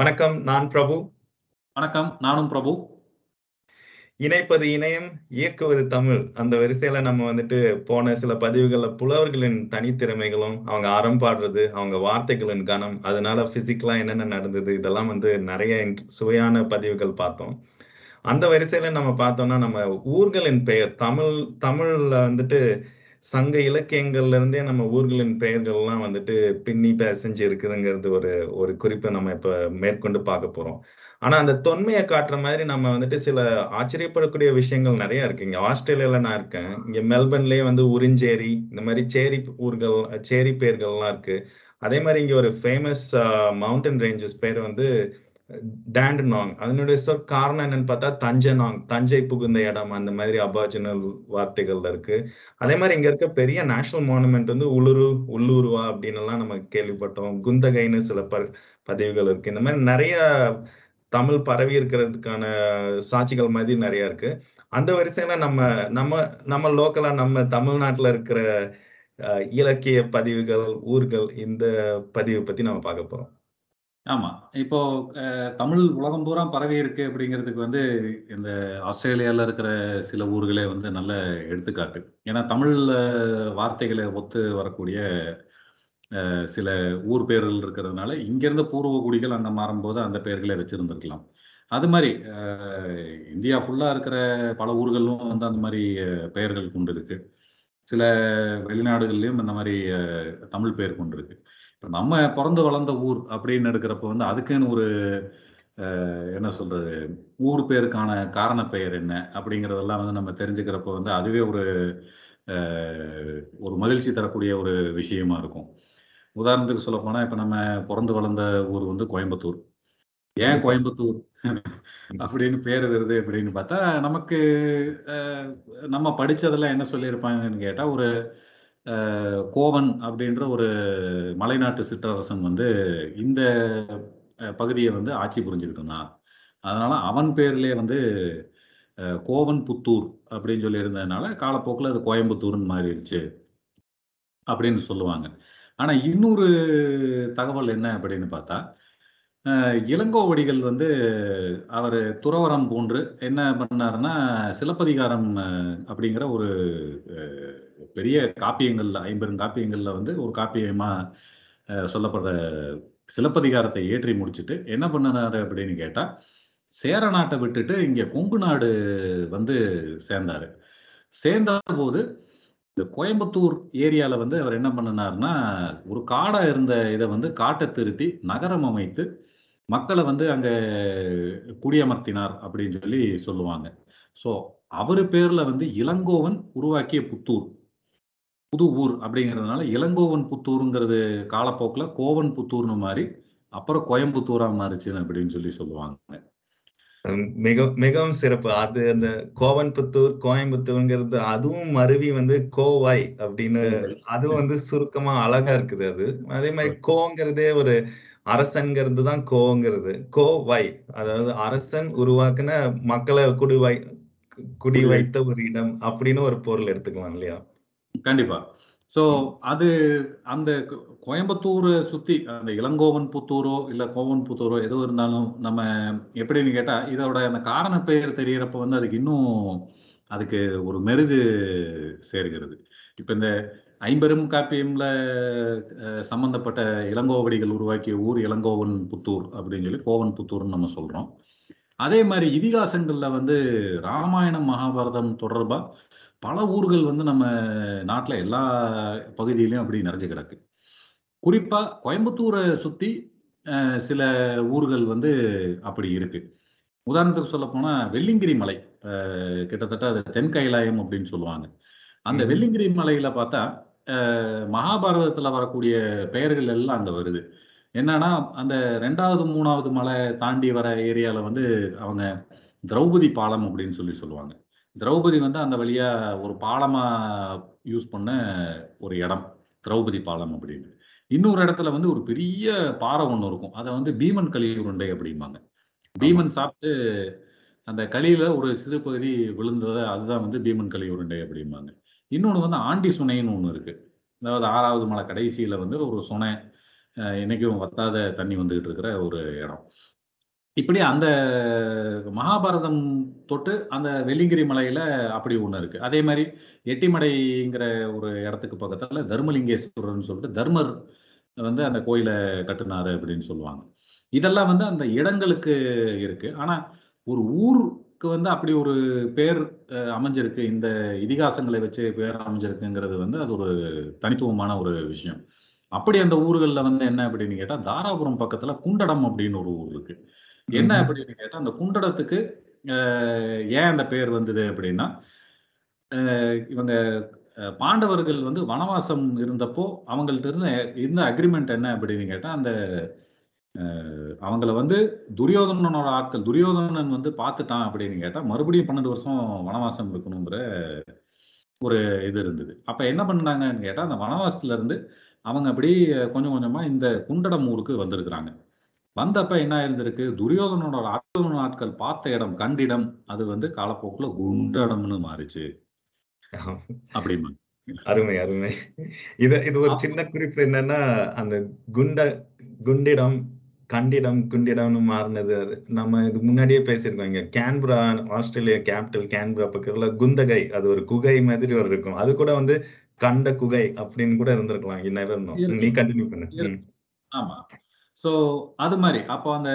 வணக்கம். நான் பிரபு. வணக்கம். நானும் பிரபு. இணைப்பது இணையம், இயக்குவது தமிழ். அந்த வரிசையில நம்ம வந்துட்டு போன சில பதிவுகள்ல புலவர்களின் தனித்திறமைகளும், அவங்க அறம் பாடுறது, அவங்க வார்த்தைகளின் கனம், அதனால பிசிக்கலா என்னென்ன நடந்தது, இதெல்லாம் வந்து நெறைய சுவையான பதிவுகள் பார்த்தோம். அந்த வரிசையில நம்ம பார்த்தோம்னா, நம்ம ஊர்களின் பெயர் தமிழ் தமிழ்ல வந்துட்டு சங்க இலக்கியங்கள்ல இருந்தே நம்ம ஊர்களின் பெயர்கள்லாம் வந்துட்டு பின்னி பேசஞ்சு இருக்குதுங்கிறது ஒரு ஒரு குறிப்பை நம்ம இப்ப மேற்கொண்டு பார்க்க போறோம். ஆனா, அந்த தொன்மையை காட்டுற மாதிரி நம்ம வந்துட்டு சில ஆச்சரியப்படக்கூடிய விஷயங்கள் நிறைய இருக்கு. இங்க ஆஸ்திரேலியால நான் இருக்கேன். இங்க மெல்பர்ன்லயே வந்து உறிஞ்சேரி, இந்த மாதிரி சேரி ஊர்கள், சேரி பெயர்கள்லாம் இருக்கு. அதே மாதிரி இங்க ஒரு ஃபேமஸ் மவுண்டன் ரேஞ்சஸ் பேர் வந்து டேண்டனாங் அதனுடைய சொல் காரணம் என்னன்னு பார்த்தா தஞ்சனாங், தஞ்சை புகுந்த இடம் அந்த மாதிரி அபார்ஜினல் வார்த்தைகள்ல இருக்கு. அதே மாதிரி இங்க இருக்க பெரிய நேஷனல் மானுமெண்ட் வந்து உளுரு உள்ளூருவா அப்படின்னுலாம் நம்ம கேள்விப்பட்டோம். குந்தகைன்னு சில ப பதிவுகள் இருக்கு. இந்த மாதிரி நிறைய தமிழ் பரவி இருக்கிறதுக்கான சாட்சிகள் மாதிரி நிறைய இருக்கு. அந்த வரிசையில நம்ம நம்ம நம்ம லோக்கலா நம்ம தமிழ்நாட்டுல இருக்கிற இலக்கிய பதிவுகள், ஊர்கள் இந்த பதிவை பத்தி நம்ம பார்க்க போறோம். ஆமா. இப்போ அ தமிழ் உலகம் பூரா பரவி இருக்கு அப்படிங்கிறதுக்கு வந்து இந்த ஆஸ்திரேலியால இருக்கிற சில ஊர்களே வந்து நல்ல எடுத்துக்காட்டு. ஏன்னா தமிழ்ல வார்த்தைகள ஒத்து வரக்கூடிய அ சில ஊர் பெயர்கள் இருக்கிறதுனால, இங்கேருந்து பூர்வ குடிகள் அங்க மாறும்போது அந்த பெயர்களே வச்சிருந்திருக்கலாம். அது மாரி அ இந்தியா ஃபுல்லா இருக்கிற பல ஊர்களும் வந்து அந்த மாரி பெயர்கள் கொண்டு இருக்கு. சில வெளிநாடுகள்லயும் இந்த மாரி அ தமிழ் பெயர் கொண்டு இருக்கு. இப்ப நம்ம பொறந்து வளர்ந்த ஊர் அப்படின்னு எடுக்கிறப்போ வந்து அதுக்குன்னு ஒரு என்ன சொல்றது? ஊர் பேருக்கான காரண பெயர் என்ன? அப்படிங்கிறதெல்லாம் வந்து நம்ம தெரிஞ்சுக்கிறப்போ வந்து அதுவே ஒரு ஒரு மகிழ்ச்சி தரக்கூடிய ஒரு விஷயமா இருக்கும். உதாரணத்துக்கு சொல்லப்போனா, இப்ப நம்ம பொறந்து வளர்ந்த ஊர் வந்து கோயம்புத்தூர். ஏன். கோயம்புத்தூர் அப்படின்னு பேரு வருது அப்படின்னு பார்த்தா, நமக்கு நம்ம படிச்சதெல்லாம் என்ன சொல்லியிருப்பாங்கன்னு கேட்டா, ஒரு கோவன் அப்படின்ற ஒரு மலைநாட்டு சிற்றரசன் வந்து இந்த பகுதியை வந்து ஆட்சி புரிஞ்சுக்கிட்டு இருந்தான். அதனால அவன் பேர்லேயே வந்து கோவன் புத்தூர் அப்படின்னு சொல்லி இருந்ததுனால, காலப்போக்கில் அது கோயம்புத்தூர்னு மாறிடுச்சு. அப்படின்னு சொல்லுவாங்க. ஆனால் இன்னொரு தகவல் என்ன அப்படின்னு பார்த்தா, இளங்கோவடிகள் வந்து அவர் துறவரம் போன்று என்ன பண்ணாருன்னா, சிலப்பதிகாரம் அப்படிங்கிற ஒரு பெரிய காப்பியங்கள்ல, ஐம்பெருங்காப்பியங்கள்ல வந்து ஒரு காப்பியமா சொல்லப்படுற சிலப்பதிகாரத்தை ஏற்றி முடிச்சுட்டு, என்ன பண்ணுனாரு அப்படின்னு கேட்டா, சேர நாட்டை விட்டுட்டு இங்க கொங்கு நாடு வந்து சேர்ந்தாரு. சேர்ந்தபோது இந்த கோயம்புத்தூர் ஏரியாவில் வந்து அவர் என்ன பண்ணுனாருன்னா, ஒரு காடாக இருந்த இதை வந்து காட்டை திருத்தி நகரம் அமைத்து, மக்கள வந்து அங்க குடியமர்த்தினார் அப்படின்னு சொல்லி சொல்லுவாங்க. ஸோ, அவரு பேர்ல வந்து இளங்கோவன் உருவாக்கிய புத்தூர். புது ஊர் அப்படிங்கிறதுனால இளங்கோவன் புத்தூருங்கிறது காலப்போக்குல கோவன் புத்தூர்ன்னு மாறி, அப்புறம் கோயம்புத்தூரா மாறுச்சு அப்படின்னு சொல்லி சொல்லுவாங்க. மிக மிகவும் சிறப்பு. அது அந்த கோவன்புத்தூர், கோயம்புத்தூர்ங்கிறது அதுவும் மருவி வந்து கோவாய் அப்படின்னு. அதுவும் வந்து சுருக்கமா அழகா இருக்குது அது. அதே மாரி கோங்கிறதே ஒரு அரசன்ங்கிறது தான் கோங்கிறது. கோவை அதாவது அரசன் உருவாக்குன மக்கள குடி வை குடி வை வைத்த ஒரு இடம் அப்படின்னு ஒரு பொருள் எடுத்துக்கலாம் இல்லையா? கண்டிப்பா. ஸோ. அது அந்த கோ கோயம்புத்தூர சுத்தி அந்த இளங்கோவன் புத்தூரோ, இல்ல கோவன் புத்தூரோ எது இருந்தாலும் நம்ம எப்படின்னு கேட்டா, இதோட அந்த காரண பெயர் தெரியறப்போ வந்து அதுக்கு இன்னும் அதுக்கு ஒரு மெருகு சேர்கிறது. இப்ப இந்த ஐம்பெரும் காப்பியம்ல சம்பந்தப்பட்ட இளங்கோவடிகள் உருவாக்கிய ஊர் இளங்கோவன் புத்தூர் அப்படின்னு சொல்லி கோவன் புத்தூர்ன்னு நம்ம சொல்றோம். அதே மாரி இதிகாசங்கள்ல வந்து ராமாயணம், மகாபாரதம் தொடர்பா பல ஊர்கள் வந்து நம்ம நாட்ல எல்லா பகுதியிலயும் அப்படி நிறைஞ்சு கிடக்கு. குறிப்பா கோயம்புத்தூர சுத்தி சில ஊர்கள் வந்து அப்படி இருக்கு. உதாரணத்துக்கு சொல்லப்போனா வெள்ளியங்கிரி மலை. அ கிட்டத்தட்ட அது தென் கைலாயம் அப்படின்னு சொல்லுவாங்க. அந்த ம்ஹ்ம். வெள்ளியங்கிரி மலையில பார்த்தா, மகாபாரதத்துல வரக்கூடிய பெயர்கள் எல்லாம் அங்க வருது. என்னன்னா, அந்த 2வது, 3வது மலை தாண்டி வர ஏரியால வந்து அவங்க திரௌபதி பாலம் அப்படின்னு சொல்லி சொல்லுவாங்க. திரௌபதி வந்து அந்த வழியா ஒரு பாலமா யூஸ் பண்ண ஒரு இடம். திரௌபதி பாலம் அப்படின்னு. இன்னொரு இடத்துல வந்து ஒரு பெரிய பாறை ஒண்ணு இருக்கும். அத வந்து பீமன் களி உருண்டை அப்படிம்பாங்க. பீமன் சாப்பிட்டு அந்த களியில ஒரு சிறு பகுதி விழுந்தத அதுதான் வந்து பீமன் களி உருண்டை அப்படிம்பாங்க. இன்னொன்று வந்து ஆண்டி சுனைன்னு ஒன்று இருக்குது அதாவது ஆறாவது மலை கடைசியில் வந்து ஒரு சுனை. இன்றைக்கும் வத்தாத தண்ணி வந்துக்கிட்டு இருக்கிற ஒரு இடம். இப்படி அந்த மகாபாரதம் தொட்டு அந்த வெள்ளிங்கிரி மலையில் அப்படி ஒன்று இருக்குது அதே மாதிரி எட்டிமடைங்கிற ஒரு இடத்துக்கு பக்கத்தில் தர்மலிங்கேஸ்வரர்னு சொல்லிட்டு தர்மர் வந்து அந்த கோயிலை கட்டுனாரு அப்படின்னு சொல்லுவாங்க. இதெல்லாம் வந்து அந்த இடங்களுக்கு இருக்குது ஆனால் ஒரு ஊர் ஊருக்கு வந்து அப்படி ஒரு பேர் அமைஞ்சிருக்கு. இந்த இதிகாசங்களை வச்சு பேர் அமைஞ்சிருக்குங்கிறது வந்து அது ஒரு தனித்துவமான ஒரு விஷயம். அப்படி அந்த ஊர்களில் வந்து என்ன அப்படின்னு கேட்டா தாராபுரம் பக்கத்துல குண்டடம் அப்படின்னு ஒரு ஊர் இருக்கு. என்ன. அப்படின்னு கேட்டா அந்த குண்டடத்துக்கு ஏன் அந்த பேர் வந்தது அப்படின்னா இவங்க பாண்டவர்கள் வந்து வனவாசம் இருந்தப்போ அவங்கள்ட்ட இருந்த இருந்த அக்ரிமெண்ட் என்ன அப்படின்னு கேட்டா அந்த அவங்கள வந்து துரியோதனனோட ஆட்கள் துரியோதனன் வந்து பார்த்துட்டான் அப்படின்னு கேட்டா மறுபடியும் பன்னெண்டு வருஷம் வனவாசம் இருக்கணுங்கிற ஒரு இது இருந்தது. அப்ப என்ன பண்ணாங்கன்னு கேட்டா அந்த வனவாசத்துல இருந்து அவங்க அப்படி கொஞ்சம் கொஞ்சமா இந்த குண்டடம் ஊருக்கு வந்திருக்கிறாங்க. வந்தப்ப என்ன இருந்திருக்கு? துரியோதனோட ஆட்கள் ஆட்கள் பார்த்த இடம் கண்டிடம் அது வந்து காலப்போக்குல குண்டடம்னு மாறிச்சு. அப்படிமா. அருமை அருமை. இது இது ஒரு சின்ன குறிப்பு என்னன்னா அந்த குண்ட குண்டிடம் கண்டிடம் குண்டிடம்னு மாறினது அது. நம்ம இது முன்னாடியே பேசியிருக்கோம் இங்க. கேன்பரா ஆஸ்திரேலியா கேபிட்டல் கேன்பரா பக்கத்துல குந்தகை அது ஒரு குகை மாதிரி ஒரு இருக்கும். அது கூட வந்து கண்ட குகை அப்படின்னு கூட இருந்திருக்கலாம். நீ கண்டினியூ பண்ணு. ஆமா. சோ அது மாதிரி. அப்போ அந்த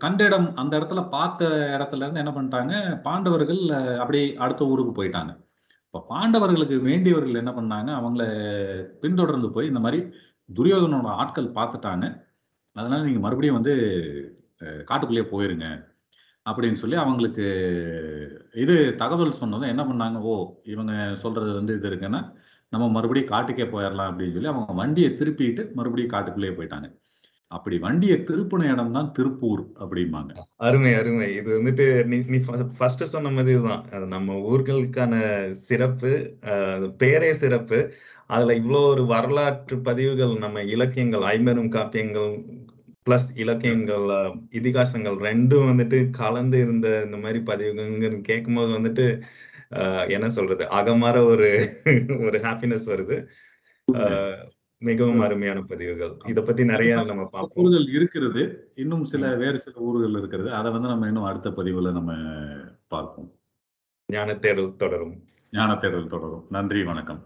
கண்டிடம் அந்த இடத்துல பார்த்த இடத்துல இருந்து என்ன பண்ணிட்டாங்க? பாண்டவர்கள் அஹ், அப்படி அடுத்த ஊருக்கு போயிட்டாங்க. இப்போ பாண்டவர்களுக்கு வேண்டியவர்கள் என்ன பண்ணாங்க? அவங்கள பின்தொடர்ந்து போய் இந்த மாதிரி துரியோதனோட ஆட்கள் பார்த்துட்டாங்க. அதனால் நீங்கள் மறுபடியும் வந்து காட்டுக்குள்ளேயே போயிருங்க. அப்படின்னு சொல்லி அவங்களுக்கு இது தகவல் சொன்னதும் என்ன பண்ணாங்க? ஓ இவங்க சொல்கிறது வந்து இது இருக்குன்னா நம்ம மறுபடியும் காட்டுக்கே போயிடலாம் அப்படின்னு சொல்லி அவங்க வண்டியை திருப்பிட்டு மறுபடியும் காட்டுக்குள்ளேயே போயிட்டாங்க. அப்படி வண்டியை திருப்பின இடம் தான் திருப்பூர் அப்படிம்பாங்க. அருமை அருமை. இது வந்துட்டு நீ நீ ஃபர்ஸ்ட் சொன்ன மாதிரி தான் அது நம்ம ஊர்களுக்கான சிறப்பு பேரே சிறப்பு. அதுல இவ்வளோ ஒரு வரலாற்று பதிவுகள் நம்ம இலக்கியங்கள் ஐம்பெரும் காப்பியங்கள் பிளஸ் இலக்கியங்கள் இதிகாசங்கள் ரெண்டும் வந்துட்டு கலந்து இருந்த இந்த மாதிரி பதிவுகள் கேட்கும்போது வந்துட்டு என்ன சொல்றது? அகமாற ஒரு ஒரு ஹாப்பினஸ் வருது. மிகவும் அருமையான பதிவுகள். இத பத்தி நிறைய நம்ம பார்ப்போம். ஊர்கள் இருக்கிறது. இன்னும் சில வேறு சில ஊர்கள் இருக்கிறது. அதை வந்து நம்ம இன்னும் அடுத்த பதிவுல நம்ம பார்ப்போம். ஞான தேடல் தொடரும். ஞான தேடல் தொடரும். நன்றி வணக்கம்.